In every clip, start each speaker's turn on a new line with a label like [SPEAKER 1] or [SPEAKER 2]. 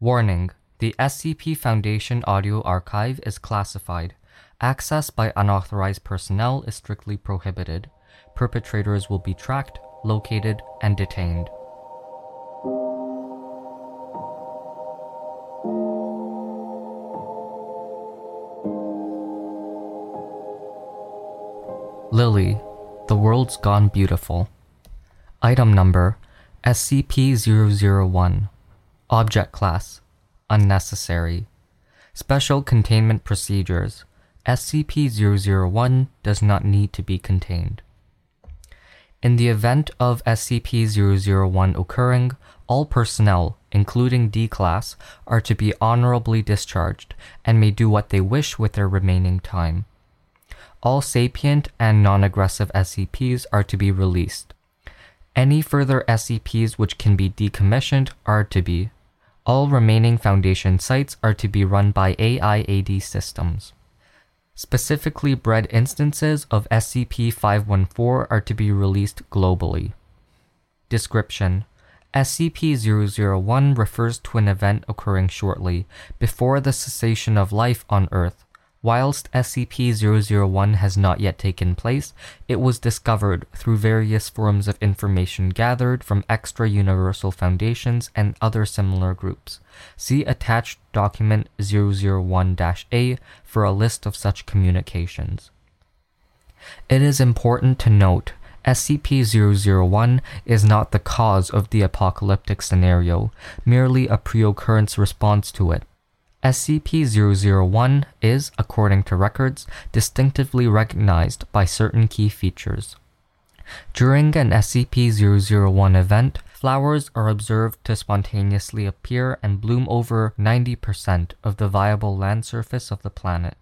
[SPEAKER 1] Warning The SCP Foundation audio archive is classified. Access by unauthorized personnel is strictly prohibited. Perpetrators will be tracked, located, and detained. Lily, the world's gone beautiful. Item number SCP 001. Object Class Unnecessary. Special Containment Procedures SCP 001 does not need to be contained. In the event of SCP 001 occurring, all personnel, including D Class, are to be honorably discharged and may do what they wish with their remaining time. All sapient and non aggressive SCPs are to be released. Any further SCPs which can be decommissioned are to be. All remaining Foundation sites are to be run by AIAD systems. Specifically bred instances of SCP 514 are to be released globally. Description SCP 001 refers to an event occurring shortly before the cessation of life on Earth Whilst SCP-001 has not yet taken place, it was discovered through various forms of information gathered from extra-universal foundations and other similar groups. See attached document 001-A for a list of such communications. It is important to note SCP-001 is not the cause of the apocalyptic scenario, merely a pre-occurrence response to it. SCP-001 is, according to records, distinctively recognized by certain key features. During an SCP-001 event, flowers are observed to spontaneously appear and bloom over 90% of the viable land surface of the planet.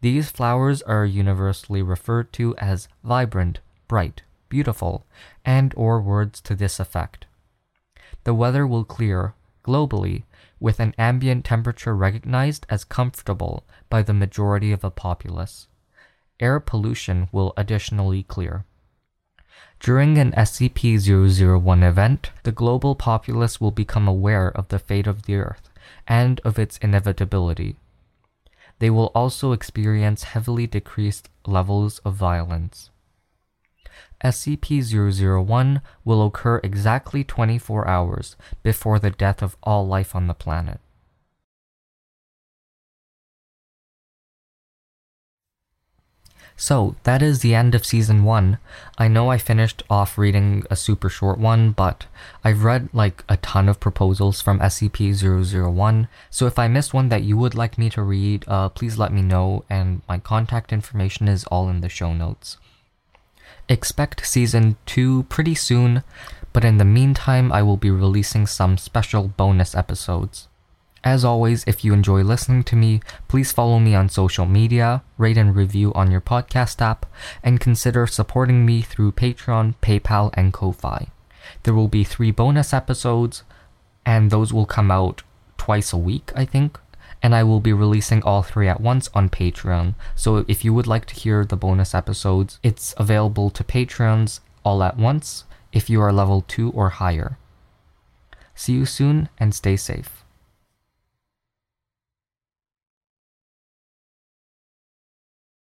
[SPEAKER 1] These flowers are universally referred to as vibrant, bright, beautiful, and or words to this effect. The weather will clear, globally, with an ambient temperature recognized as comfortable by the majority of the populace. Air pollution will additionally clear. During an SCP 001 event, the global populace will become aware of the fate of the Earth and of its inevitability. They will also experience heavily decreased levels of violence. SCP-001 will occur exactly 24 hours before the death of all life on the planet. So, that is the end of season 1. I know I finished off reading a super short one, but I've read like a ton of proposals from SCP 001. So, if I missed one that you would like me to read, uh, please let me know, and my contact information is all in the show notes. Expect season 2 pretty soon, but in the meantime, I will be releasing some special bonus episodes. As always, if you enjoy listening to me, please follow me on social media, rate and review on your podcast app, and consider supporting me through Patreon, PayPal, and Ko-Fi. There will be three bonus episodes, and those will come out twice a week, I think and I will be releasing all three at once on Patreon. So if you would like to hear the bonus episodes, it's available to Patreons all at once if you are level 2 or higher. See you soon and stay safe.